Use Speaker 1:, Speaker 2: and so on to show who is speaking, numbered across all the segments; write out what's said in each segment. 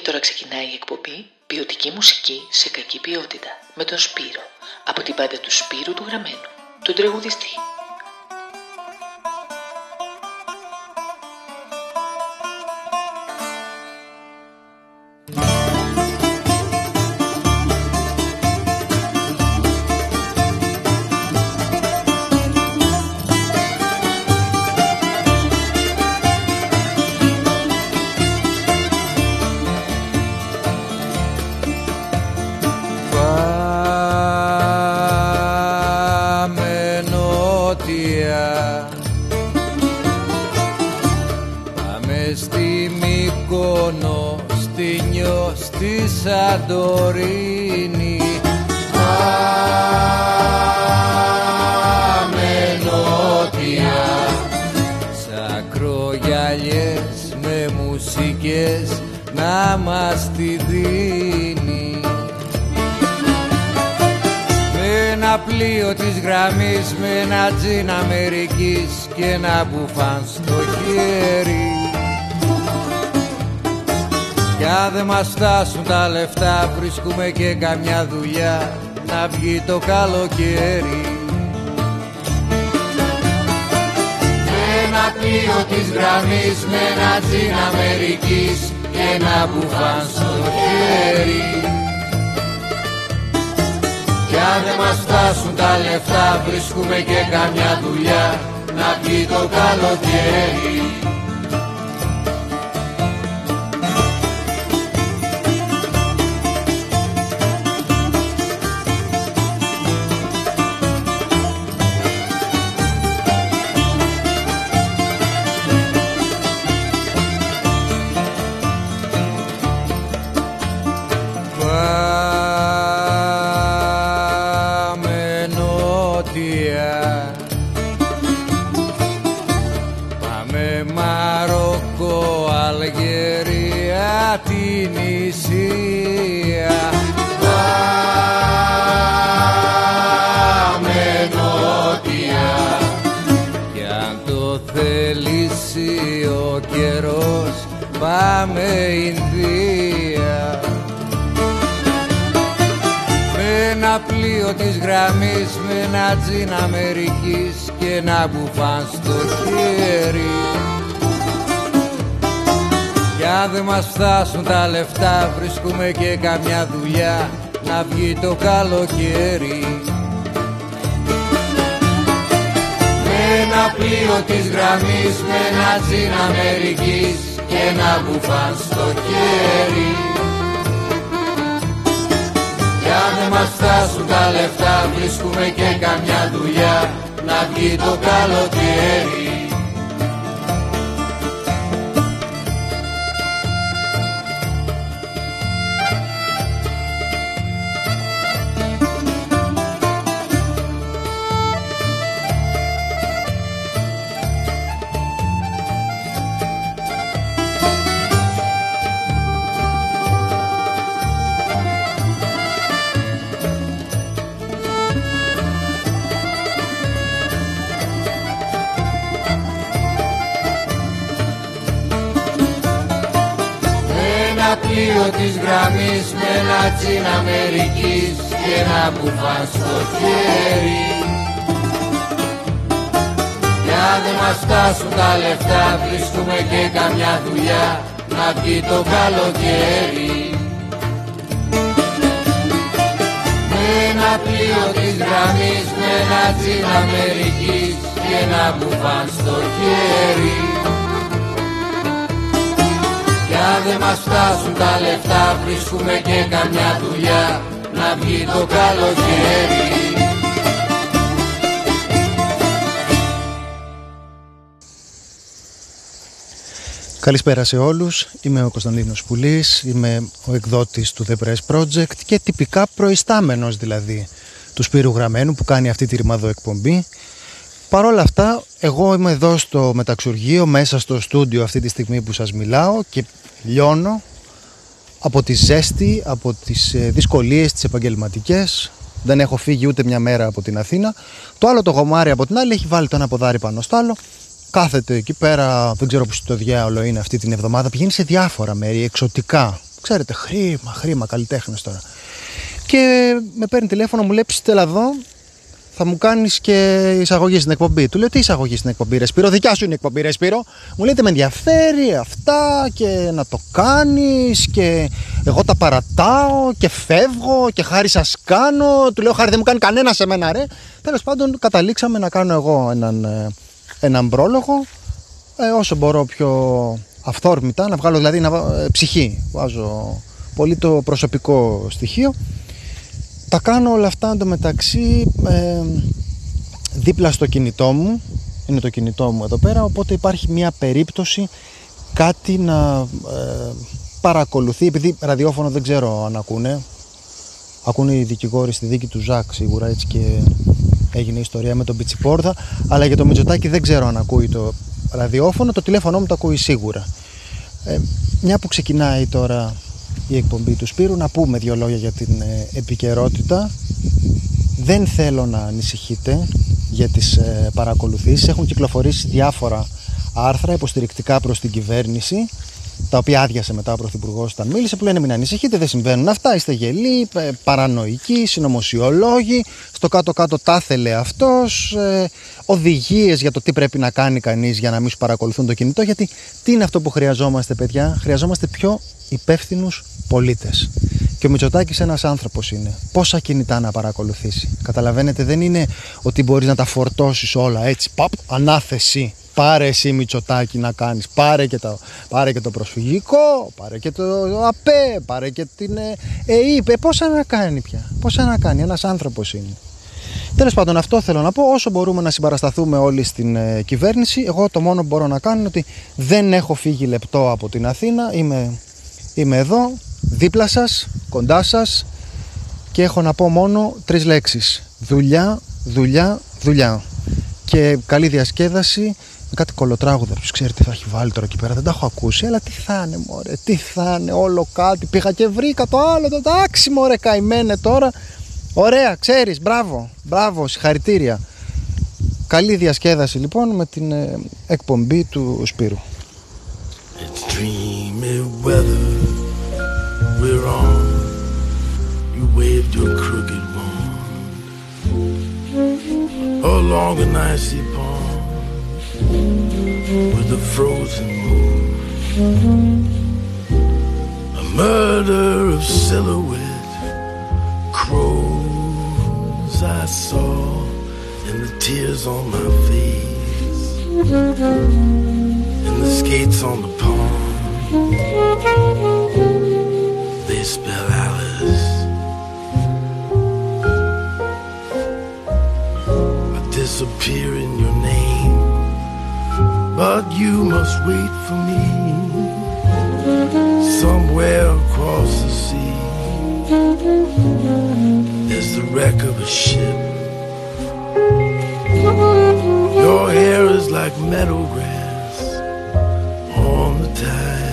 Speaker 1: Και τώρα ξεκινάει η εκπομπή Ποιοτική μουσική σε κακή ποιότητα με τον Σπύρο από την πάντα του Σπύρου του Γραμμένου, τον τραγουδιστή.
Speaker 2: Φτάσουν τα λεφτά βρίσκουμε και καμιά δουλειά. Να βγει το καλοκαίρι. Με ένα πλοίο της γραμμής με ένα τζιν Αμερικής και ένα μπουφάν στο χέρι. Κι αν δεν μας φτάσουν τα λεφτά βρίσκουμε και καμιά δουλειά. Να βγει το καλοκαίρι ένα πλοίο της γραμμής με ένα τζιν Αμερικής και ένα μπουφάν στο χέρι. Κι αν δεν μας φτάσουν τα λεφτά βρίσκουμε και καμιά δουλειά να βγει το καλοκαίρι. Με ένα πλοίο της γραμμής με ένα τζιν Αμερικής και ένα μπουφάν στο χέρι κι αν δεν μας φτάσουν τα λεφτά βρίσκουμε και καμιά δουλειά. Να βγει το καλοκαίρι της γραμμής με ένα τσιν Αμερικής και ένα μπουφάν στο χέρι. Κι αν δεν μας φτάσουν τα λεφτά βρίσκουμε και καμιά δουλειά να βγει το καλοκαίρι. Με ένα πλοίο της γραμμής με ένα τσιν Αμερικής και ένα μπουφάν στο χέρι. κι αν δεν μας φτάσουν τα λεφτά βρίσκουμε και καμιά δουλειά. Να βγει το καλοκαίρι.
Speaker 3: Καλησπέρα σε όλους, είμαι ο Κωνσταντίνος Πουλής, είμαι ο εκδότης του The Press Project και τυπικά προϊστάμενος δηλαδή του Σπύρου Γραμμένου που κάνει αυτή τη ρημαδό εκπομπή. Παρ' όλα αυτά, εγώ είμαι εδώ στο μεταξουργείο, μέσα στο στούντιο αυτή τη στιγμή που σας μιλάω και λιώνω από τη ζέστη, από τις ε, δυσκολίες τις επαγγελματικές. Δεν έχω φύγει ούτε μια μέρα από την Αθήνα. Το άλλο το γομάρι από την άλλη έχει βάλει το ένα ποδάρι πάνω στο άλλο. Κάθεται εκεί πέρα, δεν ξέρω που στο διάολο είναι αυτή την εβδομάδα. Πηγαίνει σε διάφορα μέρη, εξωτικά. ξέρετε, χρήμα, χρήμα, καλλιτέχνες τώρα. Και με παίρνει τηλέφωνο, μου λέει: Στέλα εδώ, θα μου κάνεις και εισαγωγή στην εκπομπή. Του λέω: Τι εισαγωγή στην εκπομπή, Ρε Σπύρο, δικιά σου είναι η εκπομπή, Ρε Σπύρο. Μου λέτε: Με ενδιαφέρει αυτά και να το κάνεις και εγώ τα παρατάω και φεύγω και χάρη σας κάνω. Του λέω: Χάρη δεν μου κάνει κανένα σε μένα, ρε. Τέλος πάντων, καταλήξαμε να κάνω εγώ έναν, ε, έναν πρόλογο ε, όσο μπορώ πιο αυθόρμητα, να βγάλω δηλαδή να, ε, ψυχή. Βάζω πολύ το προσωπικό στοιχείο τα κάνω όλα αυτά εντωμεταξύ ε, δίπλα στο κινητό μου. Είναι το κινητό μου εδώ πέρα οπότε υπάρχει μια περίπτωση κάτι να ε, παρακολουθεί επειδή ραδιόφωνο δεν ξέρω αν ακούνε. Ακούνε οι δικηγόροι στη δίκη του Ζακ σίγουρα έτσι και έγινε η ιστορία με τον Πιτσιπόρδα αλλά για το Μητσοτάκι δεν ξέρω αν ακούει το ραδιόφωνο το τηλέφωνο μου το ακούει σίγουρα. Ε, μια που ξεκινάει τώρα η εκπομπή του Σπύρου να πούμε δύο λόγια για την ε, επικαιρότητα δεν θέλω να ανησυχείτε για τις ε, παρακολουθήσεις έχουν κυκλοφορήσει διάφορα άρθρα υποστηρικτικά προς την κυβέρνηση τα οποία άδειασε μετά ο Πρωθυπουργός όταν μίλησε, που λένε μην ανησυχείτε, δεν συμβαίνουν αυτά. Είστε γελοί, ε, παρανοϊκοί, συνωμοσιολόγοι. Στο κάτω-κάτω τα ήθελε αυτός. Ε, Οδηγίες για το τι πρέπει να κάνει κανείς για να μην σου παρακολουθούν το κινητό. Γιατί τι είναι αυτό που χρειαζόμαστε, παιδιά, χρειαζόμαστε πιο υπεύθυνους πολίτες. Και ο Μητσοτάκης ένας άνθρωπος είναι. Πόσα κινητά να παρακολουθήσει. Καταλαβαίνετε, δεν είναι ότι μπορείς να τα φορτώσεις όλα έτσι. Παπ, ανάθεση πάρε εσύ Μητσοτάκη να κάνεις πάρε και, το, πάρε και το προσφυγικό πάρε και το ΑΠΕ πάρε και την ΕΕΠ ε, πόσα να κάνει πια πόσα να κάνει ένας άνθρωπος είναι Τέλος πάντων, αυτό θέλω να πω. Όσο μπορούμε να συμπαρασταθούμε όλοι στην ε, κυβέρνηση, εγώ το μόνο που μπορώ να κάνω είναι ότι δεν έχω φύγει λεπτό από την Αθήνα. Είμαι, είμαι εδώ, δίπλα σας, κοντά σας και έχω να πω μόνο τρεις λέξεις. Δουλειά, δουλειά, δουλειά. Και καλή διασκέδαση κάτι κολοτράγουδα. Ποιο ξέρει τι θα έχει βάλει τώρα εκεί πέρα, δεν τα έχω ακούσει. Αλλά τι θα είναι, μωρέ, τι θα είναι, όλο κάτι. Πήγα και βρήκα το άλλο, το τάξη, μωρέ, καημένε τώρα. Ωραία, ξέρεις, μπράβο, μπράβο, συγχαρητήρια. Καλή διασκέδαση λοιπόν με την ε, εκπομπή του Σπύρου. It's dreamy weather we're on. You waved your crooked wand along an icy pond. with a frozen moon. A murder of silhouette crows I saw and the tears on my face and the skates on the pond. Spell Alice. I disappear in your name, but you must wait for me somewhere across the sea. There's the wreck of a ship. Your hair is like meadow grass on the tide,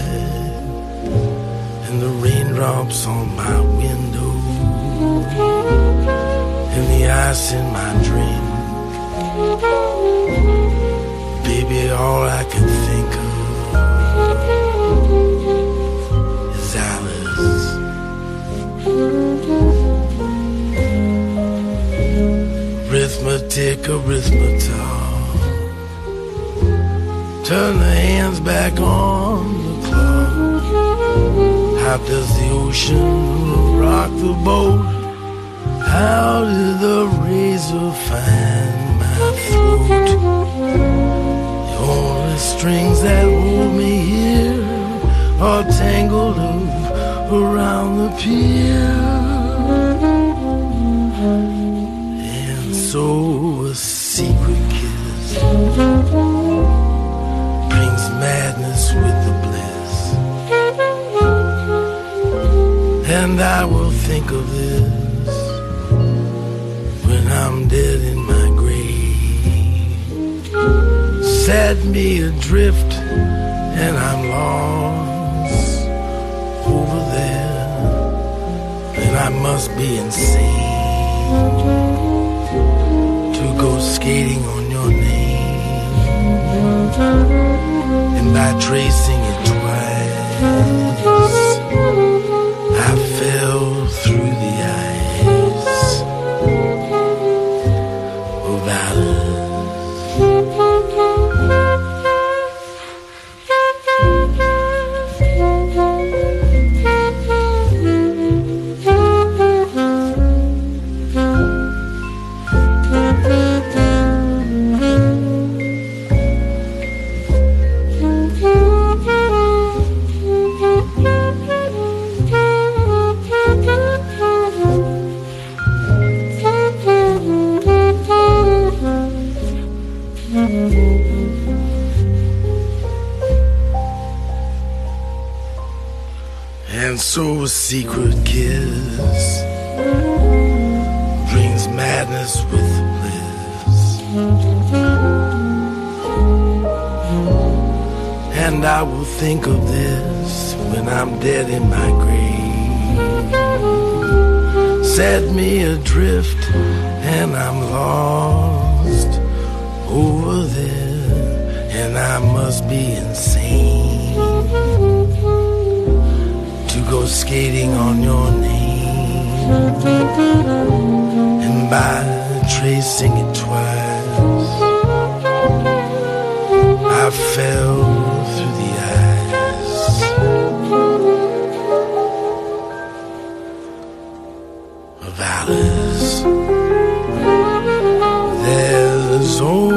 Speaker 3: and the raindrops on my window, and the ice in my drink baby, all I can think of is Alice. Arithmetic, arithmetic. Turn the hands back on the clock. How does the ocean rock the boat? How did the razor find my throat? The only strings that hold me here are tangled up around the pier. And so And I will think of this when I'm dead in my grave. set me adrift and I'm lost over there. And I must be insane to go skating on your name. And by tracing it twice
Speaker 4: secret kiss brings madness with bliss. And I will think of this when I'm dead in my grave. Set me adrift and I'm lost over there, and I must be insane to go skating on your name, and by tracing it twice, I fell through the ice of Alice. There's only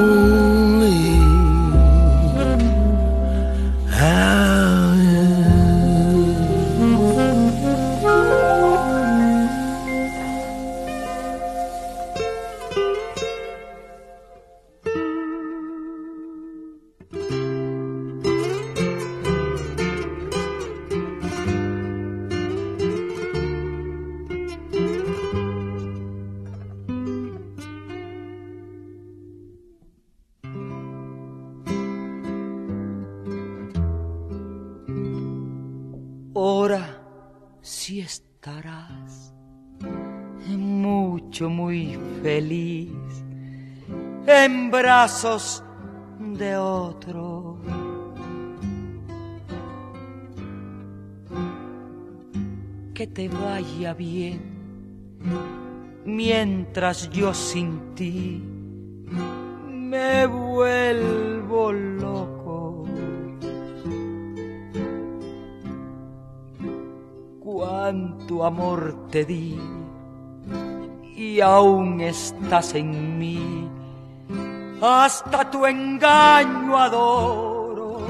Speaker 5: yo sin ti me vuelvo loco. Cuánto amor te di y aún estás en mí, hasta tu engaño adoro.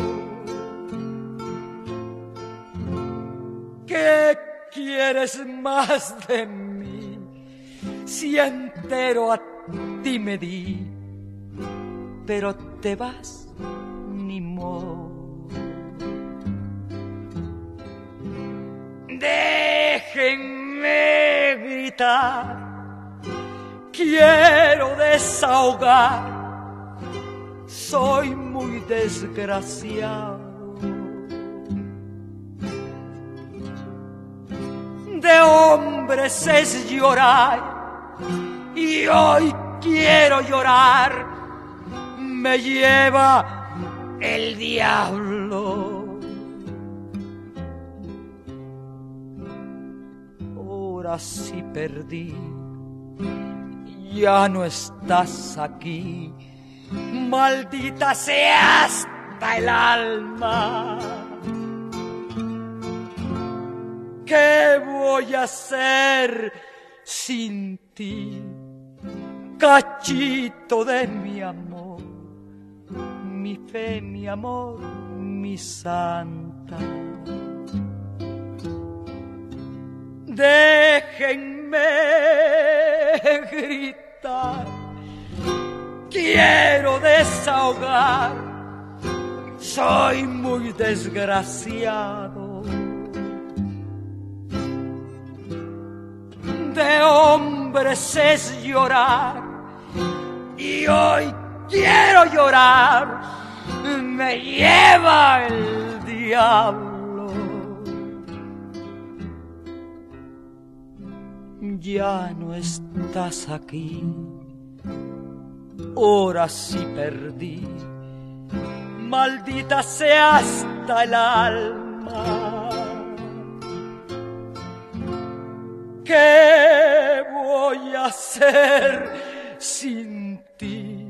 Speaker 5: ¿Qué quieres más de mí si entero a ti me di? Pero te vas ni modo. Déjenme gritar, quiero desahogar, soy muy desgraciado. De hombres es llorar y hoy quiero llorar, me lleva el diablo. ahora sí perdí, ya no estás aquí, maldita sea hasta el alma. ¿Qué voy a hacer sin ti, cachito de mi amor, mi fe, mi amor, mi santa? Déjenme gritar, quiero desahogar, soy muy desgraciado. De hombres es llorar y hoy quiero llorar, me lleva el diablo. ya no estás aquí. Ahora sí perdí, maldita sea hasta el alma. ¿Qué voy a hacer sin ti,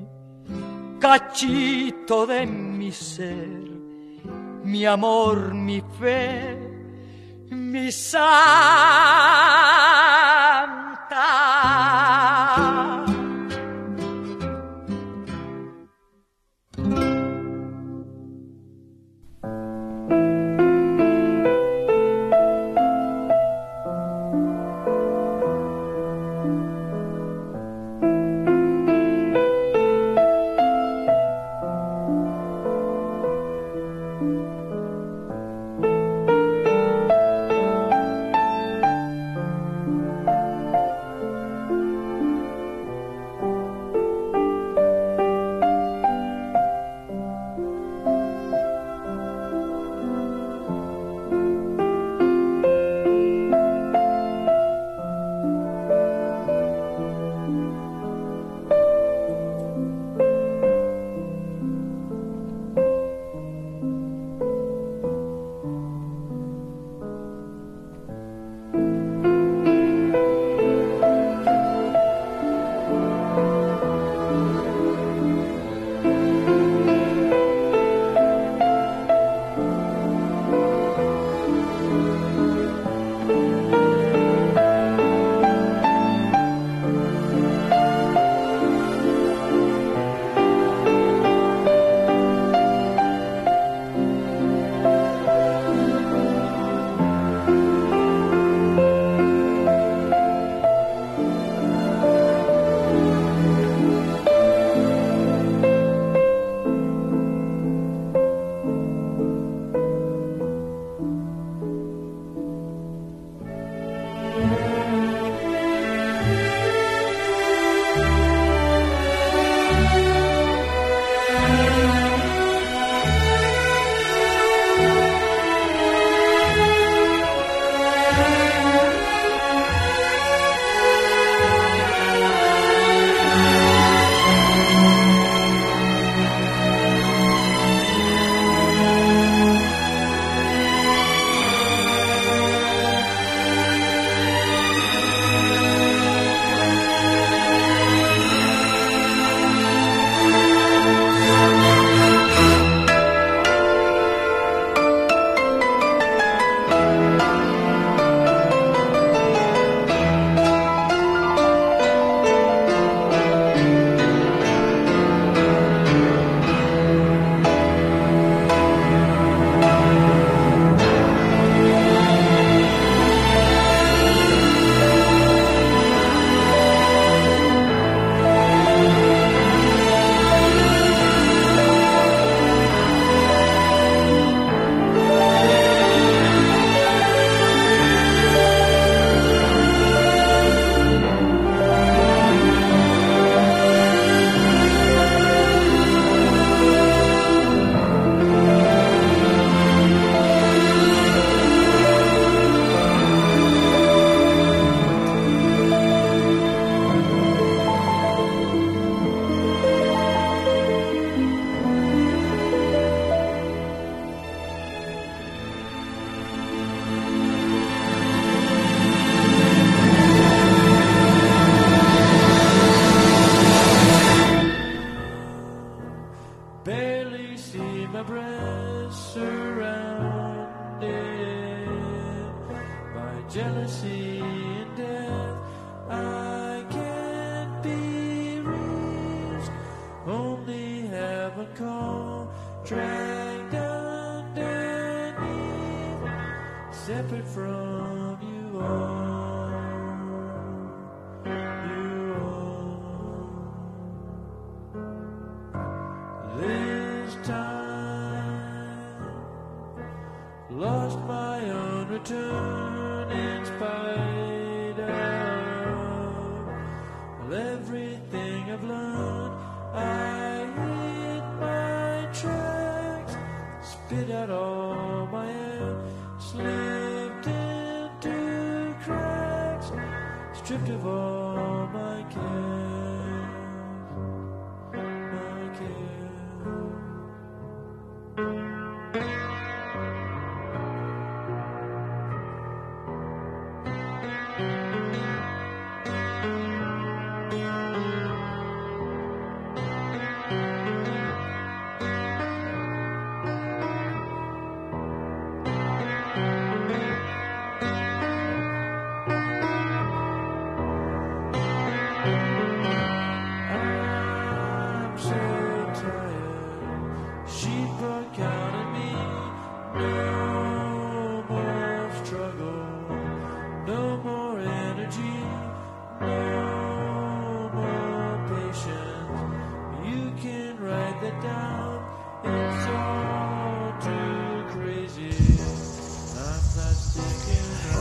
Speaker 5: cachito de mi ser, mi amor, mi fe, mi santa?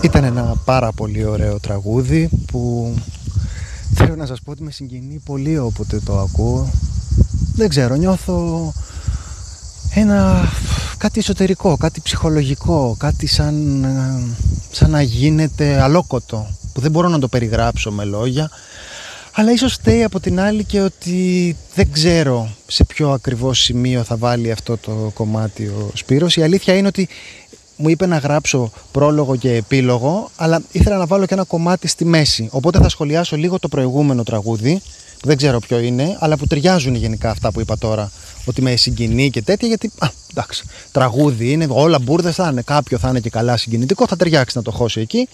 Speaker 3: Ήταν ένα πάρα πολύ ωραίο τραγούδι που θέλω να σας πω ότι με συγκινεί πολύ όποτε το ακούω. Δεν ξέρω, νιώθω ένα κάτι εσωτερικό, κάτι ψυχολογικό, κάτι σαν, ε, σαν να γίνεται αλόκοτο που δεν μπορώ να το περιγράψω με λόγια αλλά ίσως φταίει από την άλλη και ότι δεν ξέρω σε ποιο ακριβώς σημείο θα βάλει αυτό το κομμάτι ο Σπύρος. Η αλήθεια είναι ότι μου είπε να γράψω πρόλογο και επίλογο, αλλά ήθελα να βάλω και ένα κομμάτι στη μέση. Οπότε θα σχολιάσω λίγο το προηγούμενο τραγούδι, που δεν ξέρω ποιο είναι, αλλά που ταιριάζουν γενικά αυτά που είπα τώρα. Ότι με συγκινεί και τέτοια, γιατί. Α, εντάξει, τραγούδι είναι, όλα μπουρδες θα είναι. Κάποιο θα είναι και καλά συγκινητικό, θα ταιριάξει να το χώσω εκεί.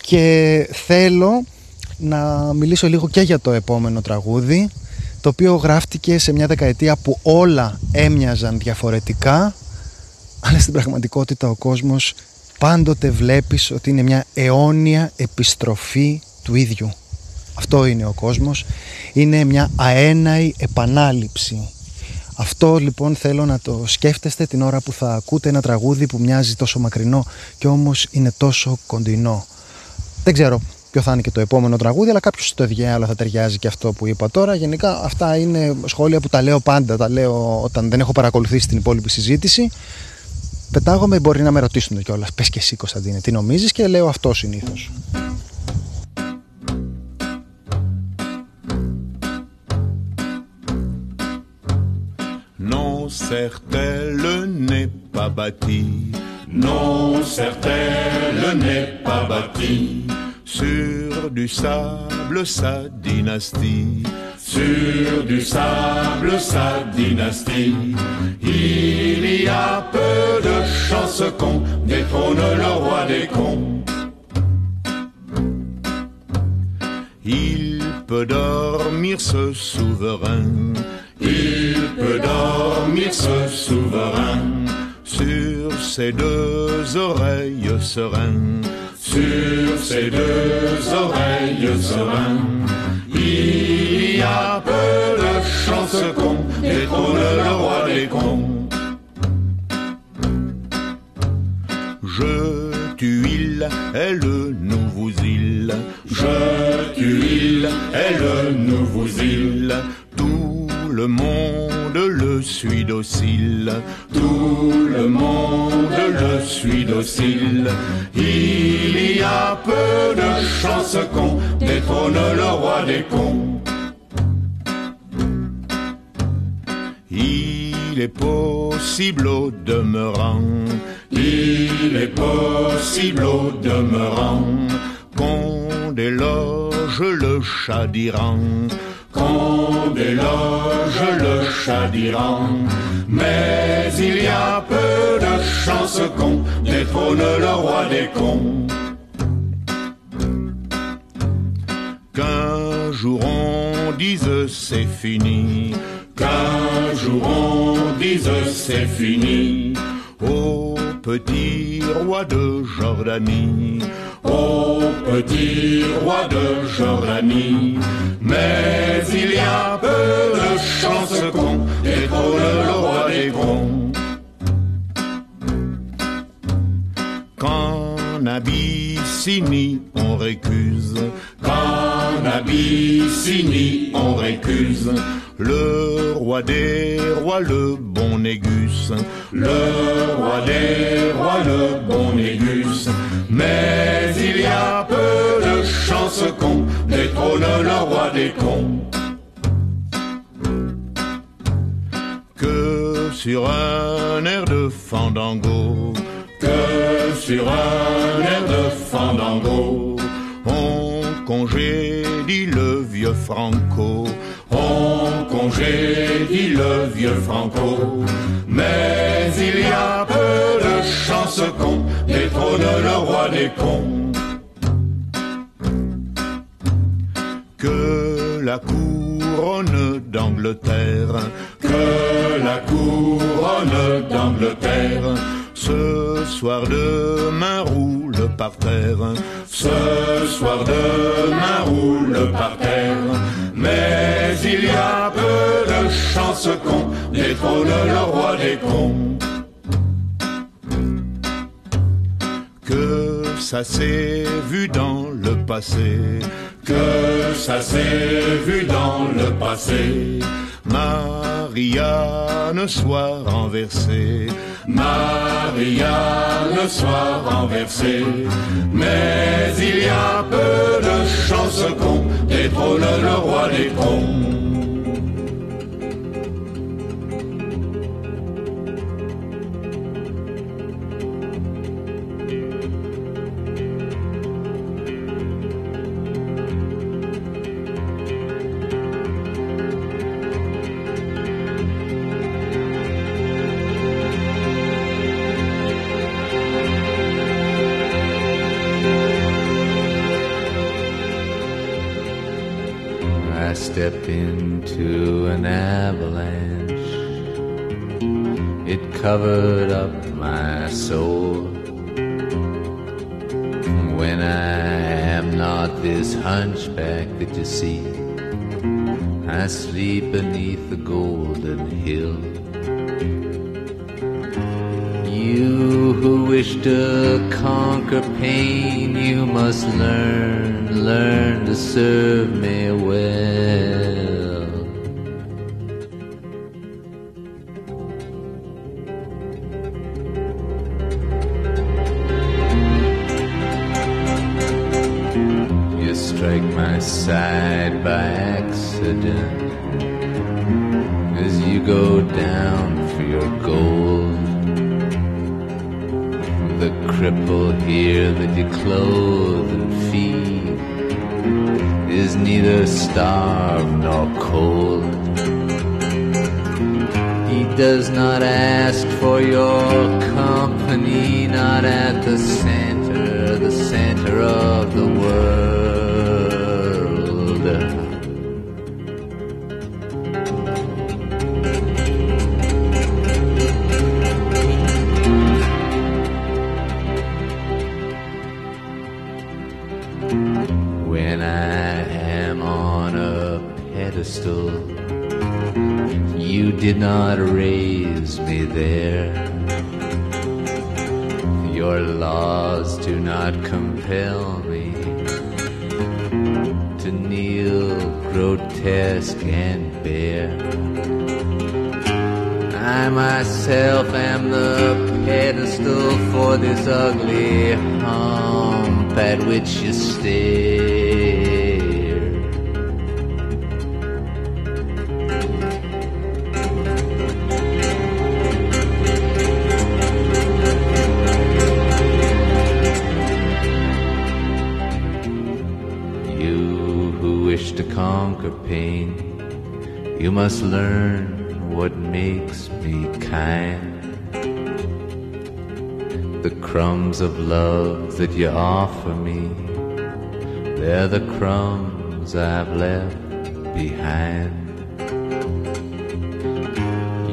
Speaker 3: Και θέλω να μιλήσω λίγο και για το επόμενο τραγούδι, το οποίο γράφτηκε σε μια δεκαετία που όλα έμοιαζαν διαφορετικά αλλά στην πραγματικότητα ο κόσμος πάντοτε βλέπεις ότι είναι μια αιώνια επιστροφή του ίδιου. Αυτό είναι ο κόσμος. Είναι μια αέναη επανάληψη. Αυτό λοιπόν θέλω να το σκέφτεστε την ώρα που θα ακούτε ένα τραγούδι που μοιάζει τόσο μακρινό και όμως είναι τόσο κοντινό. Δεν ξέρω ποιο θα είναι και το επόμενο τραγούδι, αλλά κάποιος το διάλογο θα ταιριάζει και αυτό που είπα τώρα. Γενικά αυτά είναι σχόλια που τα λέω πάντα, τα λέω όταν δεν έχω παρακολουθήσει την υπόλοιπη συζήτηση πετάγομαι, μπορεί να με ρωτήσουν κιόλας. Πες και εσύ, Κωνσταντίνε, τι νομίζεις και λέω αυτό συνήθως.
Speaker 6: Non, certain n'est pas bâti.
Speaker 7: Non, certain n'est pas bâti
Speaker 6: Sur du sable, sa dynastie.
Speaker 7: sur du sable sa dynastie. Il y a peu de chances qu'on détrône le roi des cons.
Speaker 6: Il peut dormir ce souverain
Speaker 7: Il peut dormir ce souverain
Speaker 6: sur ses deux oreilles sereines.
Speaker 7: Sur ses deux oreilles sereines. Il y a peu de chances qu'on détrône le roi des cons.
Speaker 6: Je tue il est le nouveau île.
Speaker 7: Je tue il est le nouveau île.
Speaker 6: Tout le monde le suit docile.
Speaker 7: Tout le monde le suit docile. Il y a peu de chances qu'on détrône le roi des cons.
Speaker 6: Il est possible au demeurant
Speaker 7: Il est possible au demeurant
Speaker 6: qu'on déloge le chat d'Iran
Speaker 7: qu'on déloge le chat d'Iran. Mais il y a peu de chance qu'on détrône le roi des cons. Qu'un jour on dise c'est fini, qu'un jour on dise c'est fini. Oh, petit roi de Jordanie, ô petit roi de Jordanie, mais il y a peu de chance qu'on détrône le roi des cons. Qu'en Abyssinie on récuse, qu'en Abyssinie on récuse, le roi des rois, le bon Négus, le roi des rois, le bon Négus, mais il y a peu de chance qu'on détrône le roi des cons. Que sur un air de fandango, que sur un air de fandango, on congédie le vieux Franco, on congédie le vieux Franco, mais il y a peu de chance qu'on détrône le roi des cons. Que la couronne d'Angleterre, que la couronne d'Angleterre, ce soir demain roule par terre, ce soir demain roule par terre, mais il y a peu de chance qu'on détrône le roi des cons. Que ça s'est vu dans le passé, que ça s'est vu dans le passé. Marianne soit renversée, Marianne soit renversée, mais il y a peu de chance qu'on détrône le roi des cons.
Speaker 2: Covered up my soul. When I am not this hunchback that you see, I sleep beneath the golden hill. You who wish to conquer pain, you must learn, learn to serve starved nor cold. He does not ask for your company, not at the center, the center of the world. You did not raise me there. Your laws do not compel me to kneel grotesque and bare. I myself am the pedestal for this ugly hump at which you stare. Conquer pain, you must learn what makes me kind. The crumbs of love that you offer me, they're the crumbs I've left behind.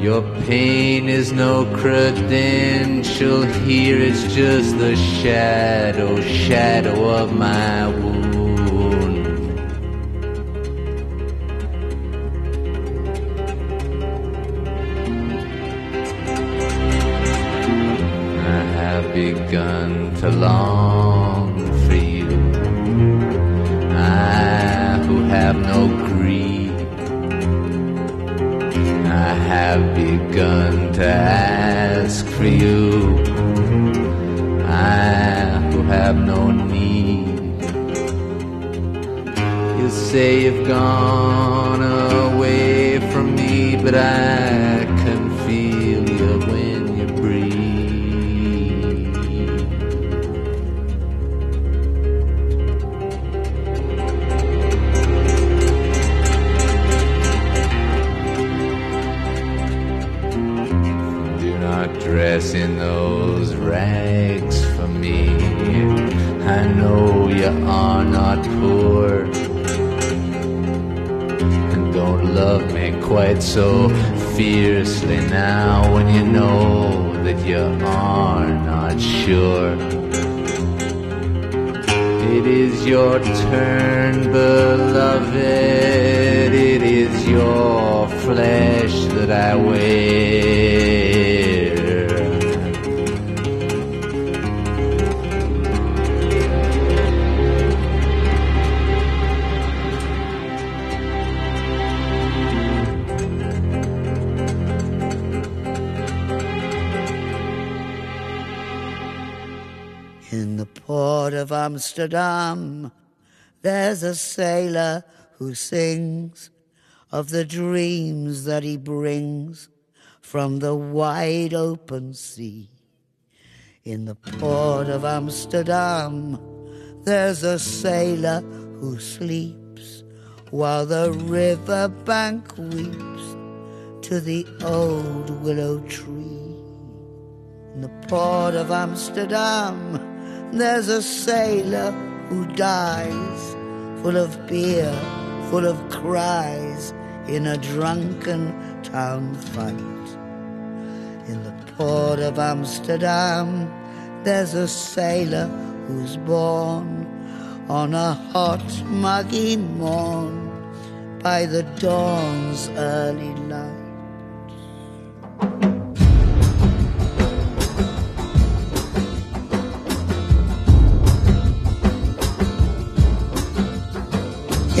Speaker 2: Your pain is no credential here, it's just the shadow, shadow of my wound.
Speaker 8: Amsterdam, there's a sailor who sings of the dreams that he brings from the wide open sea. In the port of Amsterdam, there's a sailor who sleeps while the river bank weeps to the old willow tree. In the port of Amsterdam, there's a sailor who dies, full of beer, full of cries, in a drunken town fight. In the port of Amsterdam, there's a sailor who's born on a hot, muggy morn by the dawn's early light.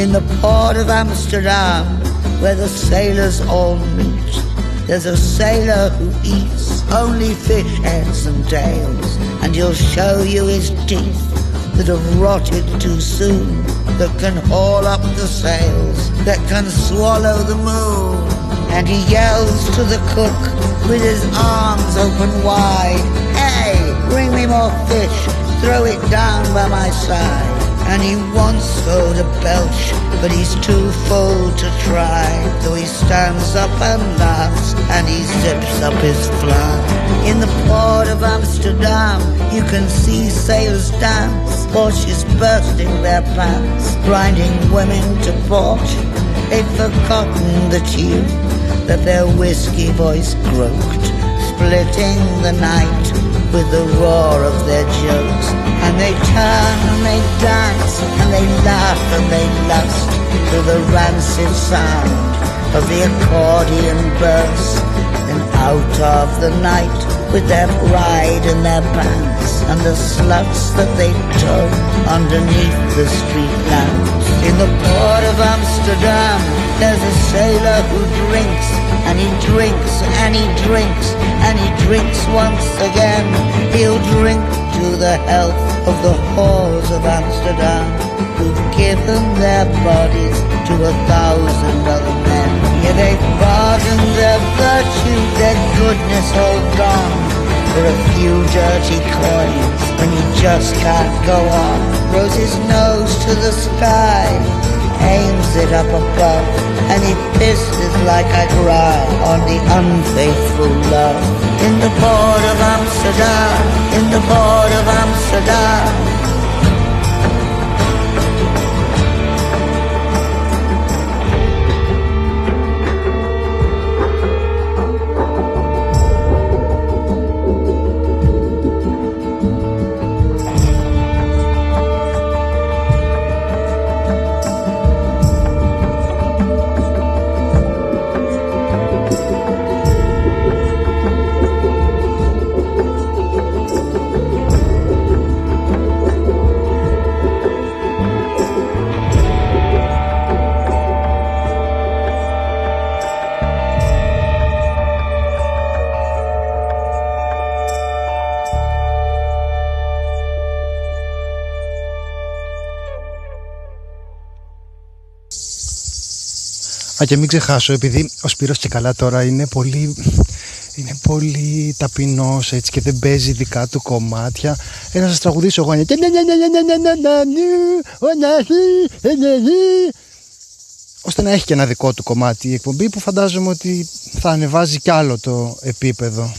Speaker 8: In the port of Amsterdam, where the sailors all meet, there's a sailor who eats only fish heads and tails, and he'll show you his teeth that have rotted too soon, that can haul up the sails, that can swallow the moon. And he yells to the cook with his arms open wide, Hey, bring me more fish, throw it down by my side. And he wants so to belch, but he's too full to try. Though he stands up and laughs, and he zips up his fly. In the port of Amsterdam, you can see sailors dance, Porsches bursting their pants, grinding women to port. They've forgotten the tune that their whiskey voice croaked, splitting the night with the roar of their jokes. And they turn and they dance and they laugh and they lust to the rancid sound of the accordion burst. Out of the night with their pride and their pants and the sluts that they tow underneath the street lamps. In the port of Amsterdam, there's a sailor who drinks and he drinks and he drinks and he drinks once again. He'll drink to the health of the whores of Amsterdam who've given their bodies to a thousand other men. Yeah, they've pardoned their virtue, their goodness all gone for a few dirty coins when you just can't go on. Rose his nose to the sky, aims it up above, and he pisses like I cry on the unfaithful love. In the port of Amsterdam, in the port of Amsterdam.
Speaker 9: Α, και μην ξεχάσω, επειδή ο Σπύρος και καλά τώρα είναι πολύ, είναι πολύ ταπεινός έτσι και δεν παίζει δικά του κομμάτια. Ε, να σας τραγουδήσω εγώ. Ώστε να έχει και ένα δικό του κομμάτι η εκπομπή που φαντάζομαι ότι θα ανεβάζει κι άλλο το επίπεδο.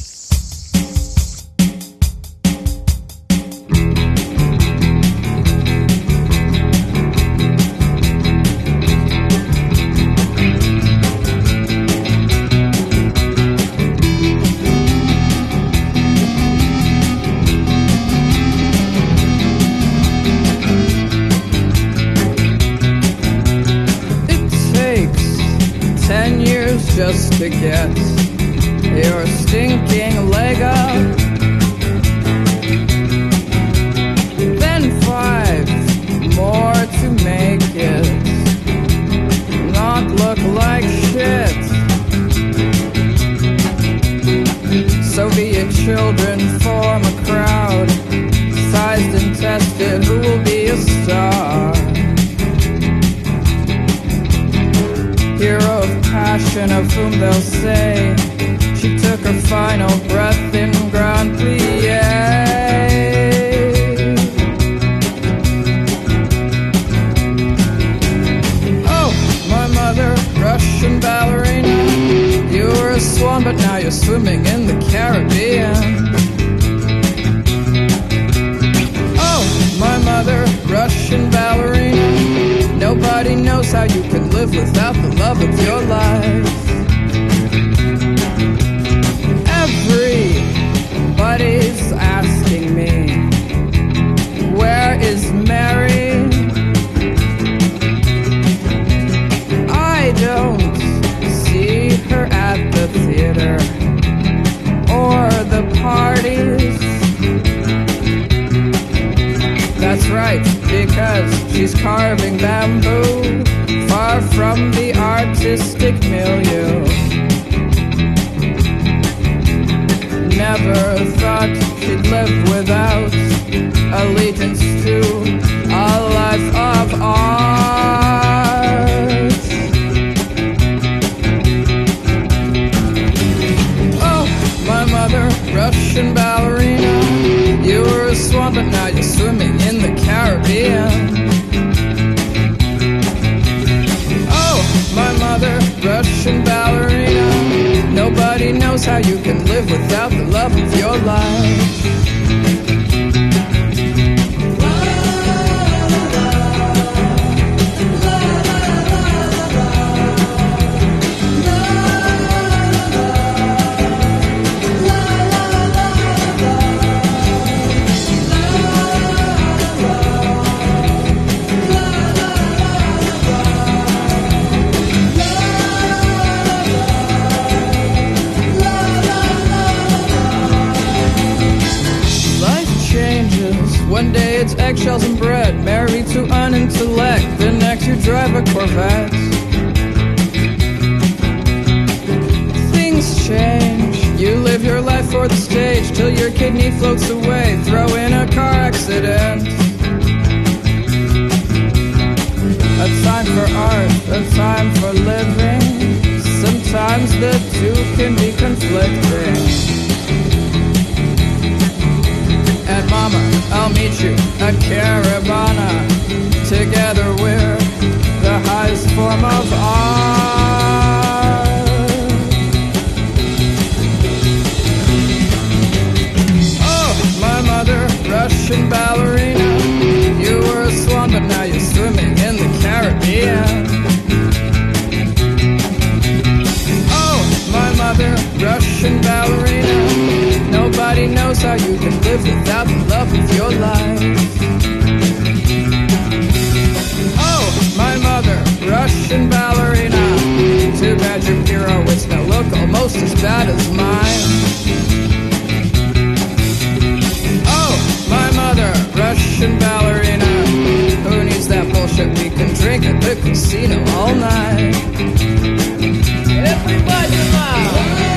Speaker 10: knows how you can live without the love of your life. Oh, my mother, Russian ballerina. Too Two bedroom pirouettes now look almost as bad as mine. Oh, my mother, Russian ballerina. Who needs that bullshit? We can drink at the
Speaker 11: casino all night. Everybody loud.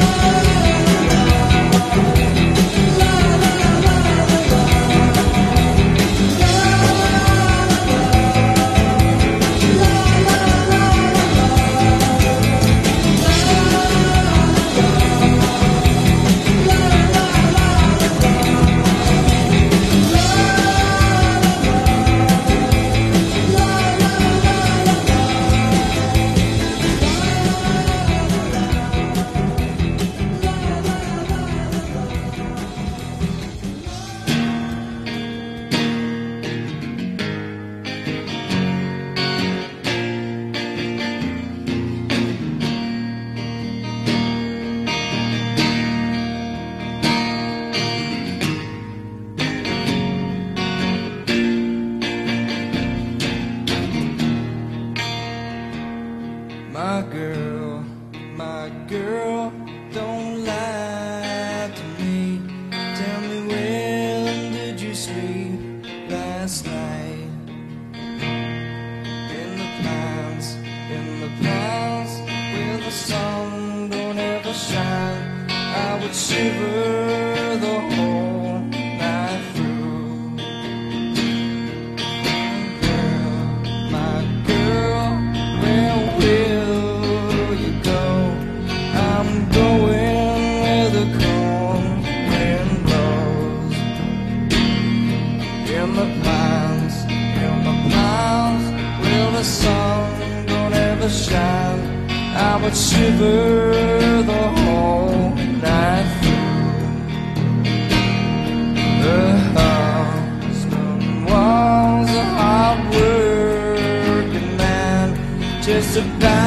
Speaker 11: Man,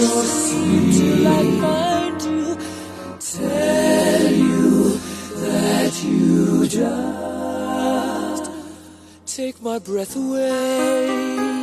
Speaker 12: no sleep like I do. Tell you that you just take my breath away.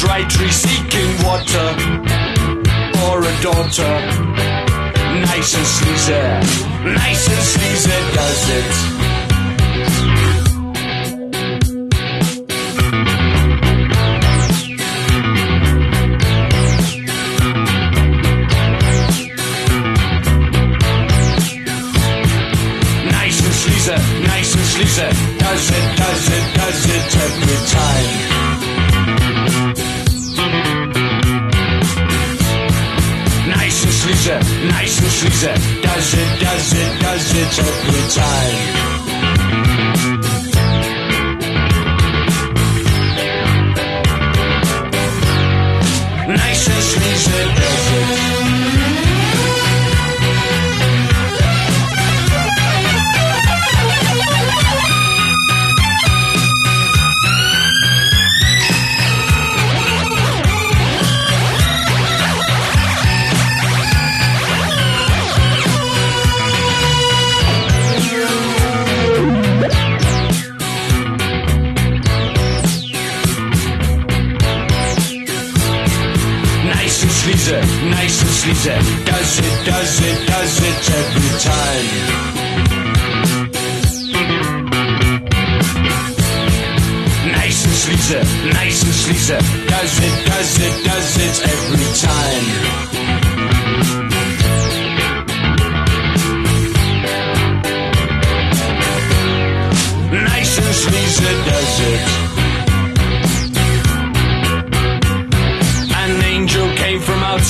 Speaker 13: Dry tree seeking water, or a daughter. Nice and sleazy, nice and sleazy does it.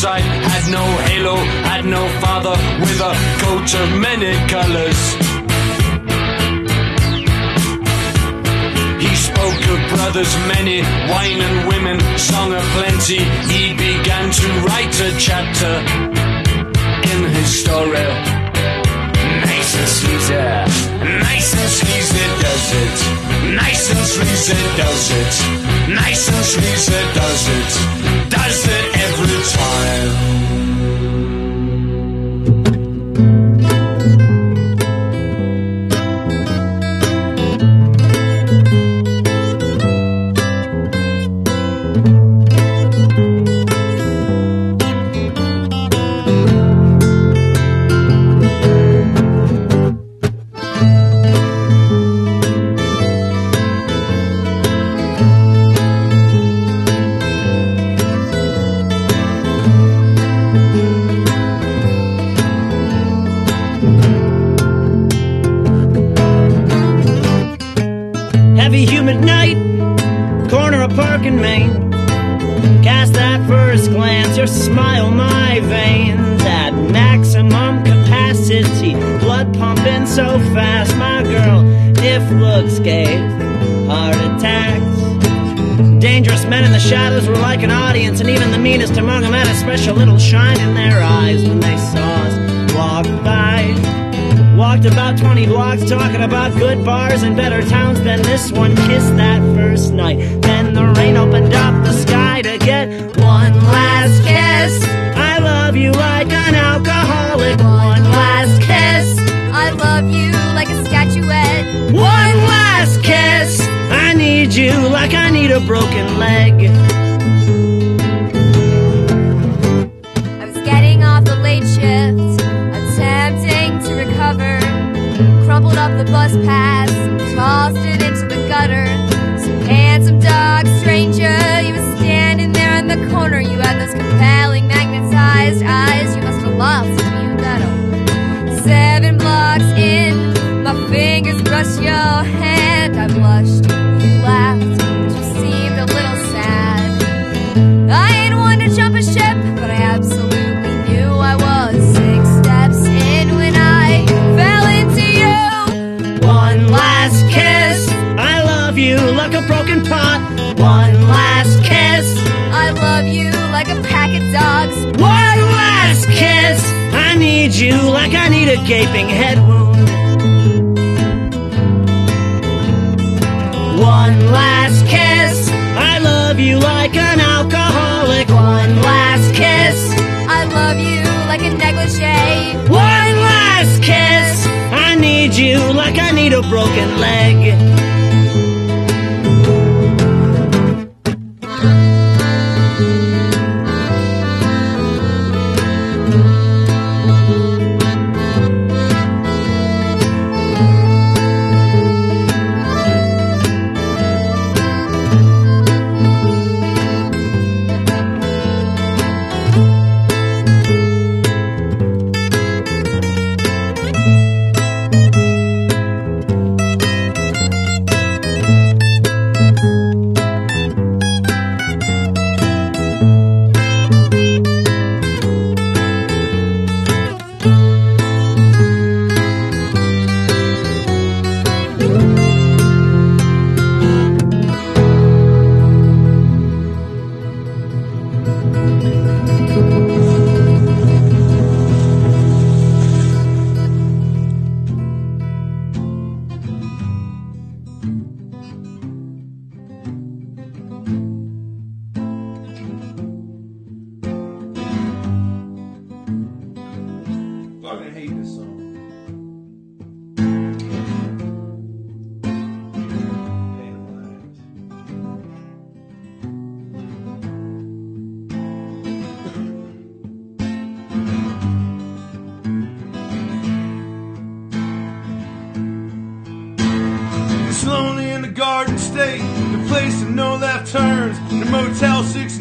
Speaker 13: Outside, had no halo, had no father, with a coat of many colors. He spoke of brothers many, wine and women, song of plenty. He began to write a chapter in his story. Nice and sleazy, nice and sleazy does it. Nice and sleazy does it. Nice and sleazy does it. Does it every time.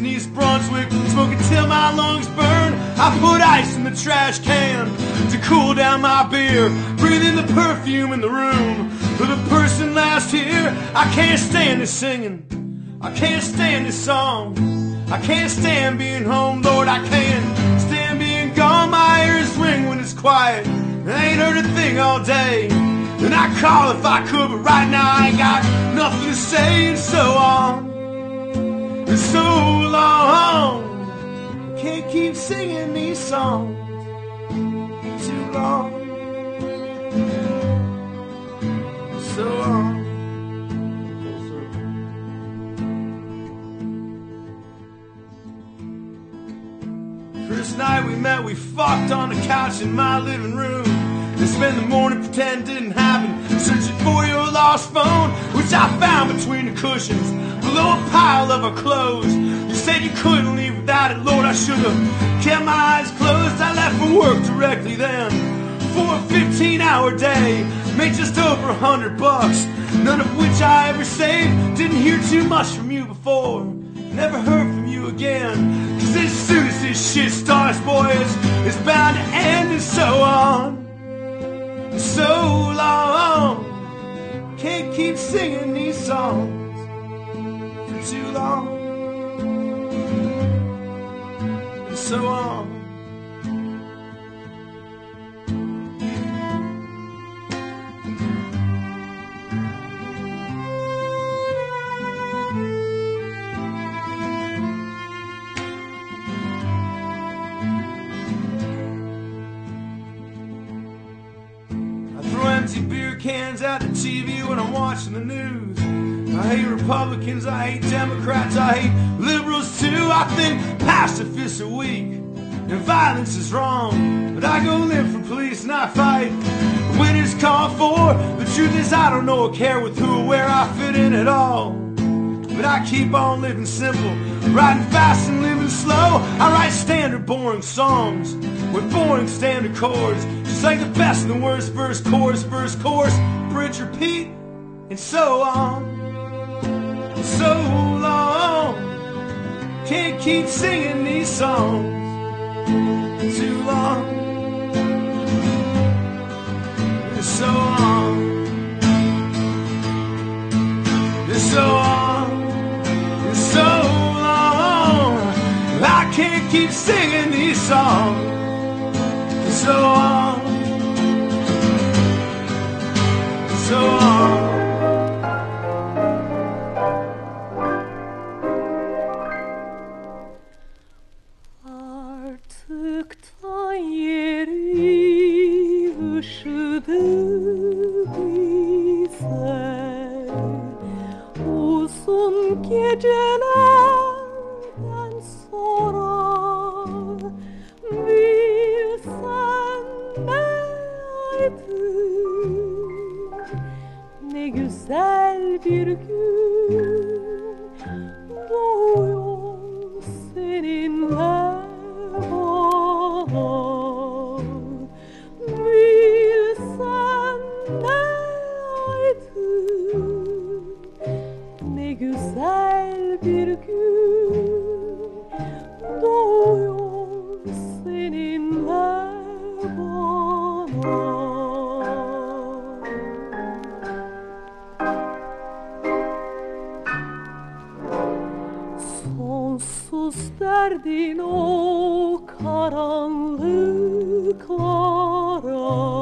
Speaker 14: Motel 6 in East Brunswick, smoking till my lungs burn. I put ice in the trash can to cool down my beer. Breathe in the perfume in the room for the person last here. I can't stand this singing. I can't stand this song. I can't stand being home, Lord. I can't stand being gone. My ears ring when it's quiet. I ain't heard a thing all day. And I call if I could, but right now I ain't got nothing to say, and so on. And so long. Can't keep singing these songs too long. So long. First night we met, we fucked on the couch in my living room. And spent the morning pretending didn't happen, searching for your lost phone, which I found between the cushions, a pile of our clothes. You said you couldn't leave without it, Lord. I should have kept my eyes closed. I left for work directly then. For a 15 hour day, made just over a hundred bucks, none of which I ever saved. Didn't hear too much from you before, never heard from you again. Cause as soon as this shit starts, boys, it's bound to end and so on. So long, can't keep singing these songs too long. And so on. I throw empty beer cans at the TV when I'm watching the news. I hate Republicans, I hate Democrats, I hate liberals too. I think pacifists are weak and violence is wrong. But I go live for police and I fight when it's called for. The truth is, I don't know or care with who or where I fit in at all. But I keep on living simple, riding fast and living slow. I write standard boring songs with boring standard chords. Just like the best and the worst, verse, chorus, verse, chorus, bridge, repeat, and so on. So long. Can't keep singing these songs too long. And so long. And so long. And so long. I can't keep singing these songs. So long. So on.
Speaker 15: Bize Uzun gecelerden sonra Bilsen neydin Ne güzel bir gün o karanlıklara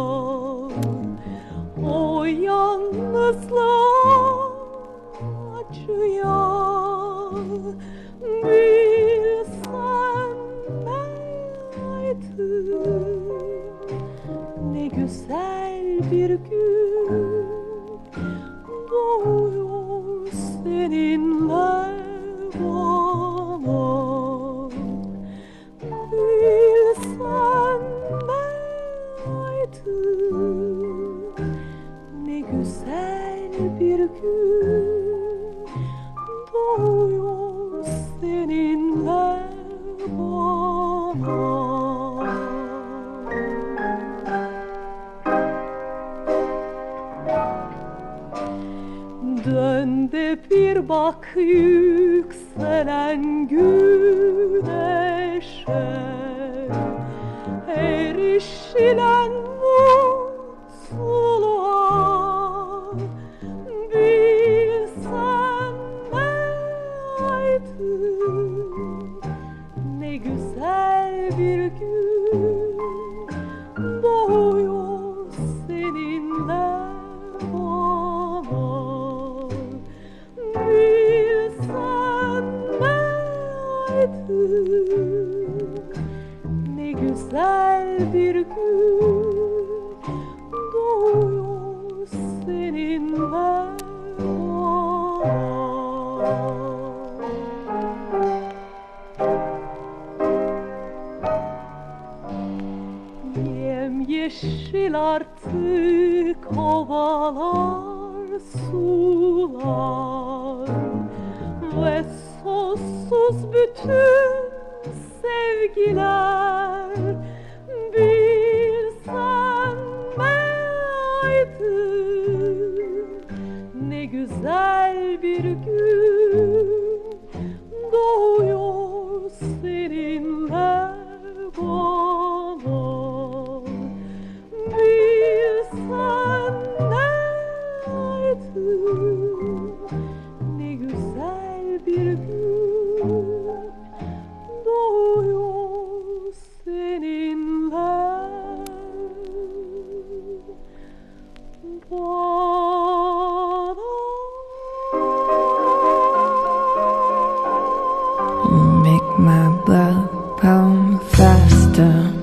Speaker 16: faster.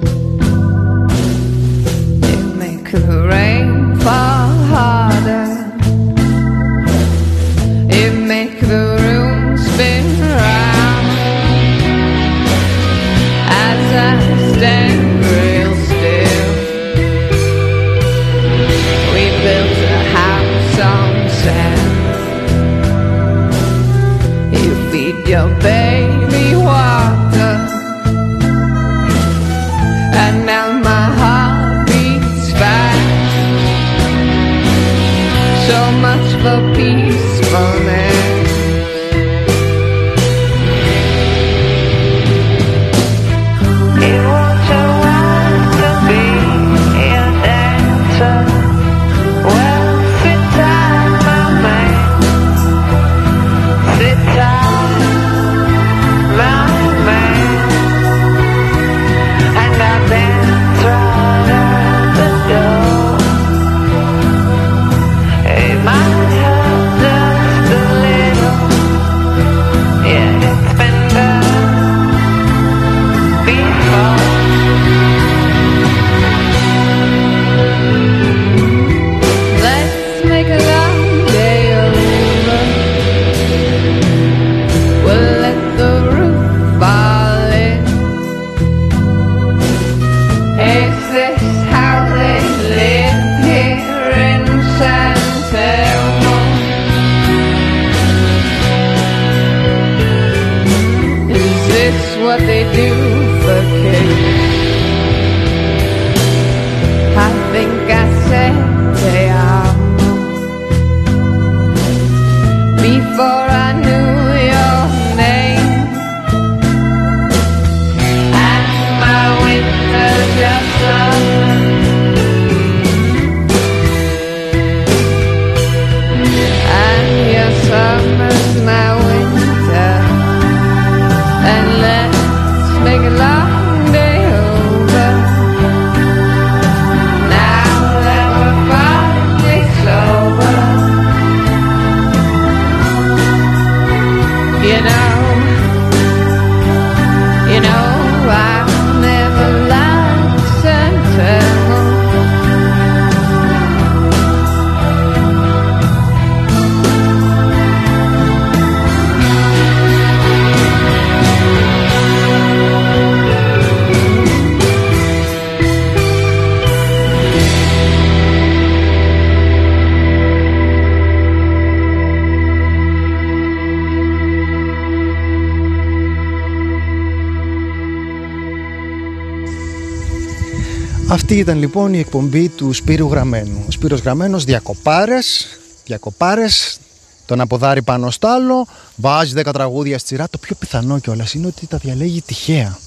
Speaker 3: Αυτή ήταν λοιπόν η εκπομπή του Σπύρου Γραμμένου. Ο Σπύρος Γραμμένος διακοπάρες, διακοπάρες, τον αποδάρει πάνω στο άλλο, βάζει 10 τραγούδια στη σειρά. Το πιο πιθανό κιόλας είναι ότι τα διαλέγει τυχαία.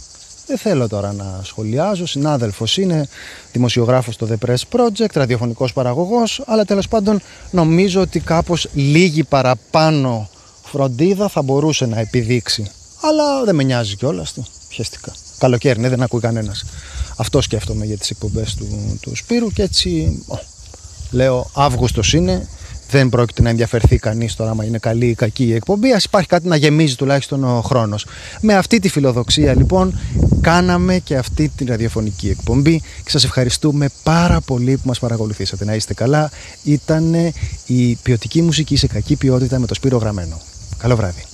Speaker 3: Δεν θέλω τώρα να σχολιάζω. Συνάδελφος είναι δημοσιογράφος στο The Press Project, ραδιοφωνικός παραγωγός, αλλά τέλος πάντων νομίζω ότι κάπως λίγη παραπάνω φροντίδα θα μπορούσε να επιδείξει. Αλλά δεν με νοιάζει κιόλας. Πιαστικά. Καλοκαίρι, ναι, δεν ακούει κανένας. Αυτό σκέφτομαι για τις εκπομπές του, του Σπύρου και έτσι. ο, λέω, Αύγουστος είναι. Δεν πρόκειται να ενδιαφερθεί κανείς τώρα άμα είναι καλή ή κακή η εκπομπή. Α υπάρχει κάτι να γεμίζει τουλάχιστον ο χρόνος. Με αυτή τη φιλοδοξία λοιπόν κάναμε και αυτή τη ραδιοφωνική εκπομπή και σας ευχαριστούμε πάρα πολύ που μας παρακολουθήσατε. Να είστε καλά. Ήταν η ποιοτική μουσική σε κακή ποιότητα με το Σπύρο Γραμμένο. Καλό βράδυ.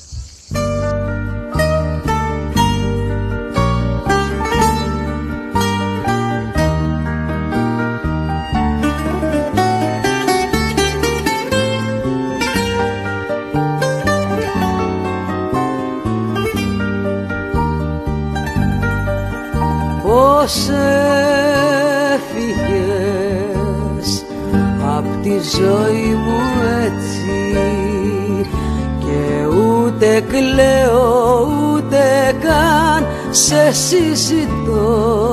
Speaker 17: Έφυγες απ' τη ζωή μου έτσι και ούτε κλαίω ούτε καν σε συζητώ.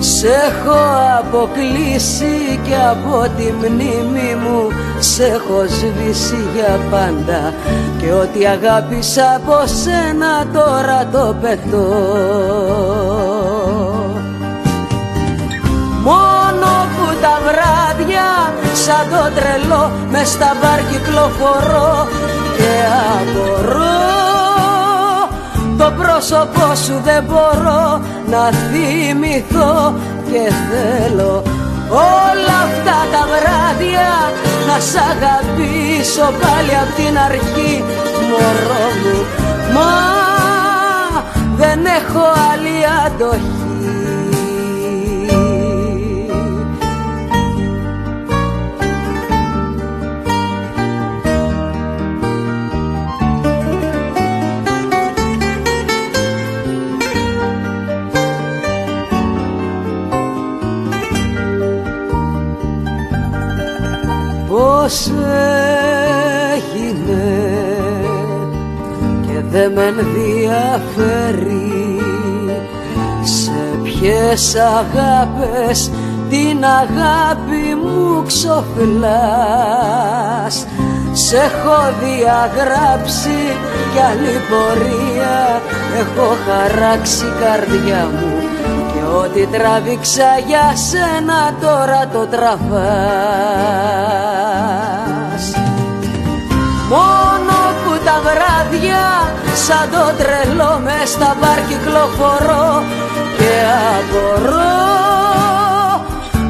Speaker 17: Σε έχω αποκλείσει και από τη μνήμη μου Σε έχω σβήσει για πάντα. Και ό,τι αγάπησα από σένα τώρα το πετώ σαν το τρελό με στα μπαρ κυκλοφορώ και απορώ. Το πρόσωπό σου δεν μπορώ να θυμηθώ και θέλω όλα αυτά τα βράδια να σ' αγαπήσω πάλι απ' την αρχή μωρό μου. Μα δεν έχω άλλη αντοχή Πώς έγινε και δεν με ενδιαφέρει σε ποιες αγάπες την αγάπη μου ξοφυλάς. Σ' έχω διαγράψει κι άλλη πορεία έχω χαράξει καρδιά μου Ό,τι τράβηξα για σένα τώρα το τραβάς σαν το τρελό μες στα μπαρ κυκλοφορώ και απορώ.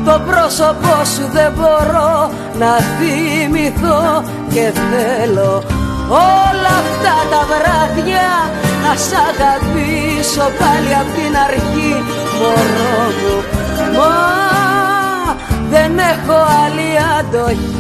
Speaker 17: Το πρόσωπό σου δεν μπορώ να θυμηθώ και θέλω όλα αυτά τα βράδια να σ' αγαπήσω πάλι απ' την αρχή μωρό μου. Μα δεν έχω άλλη αντοχή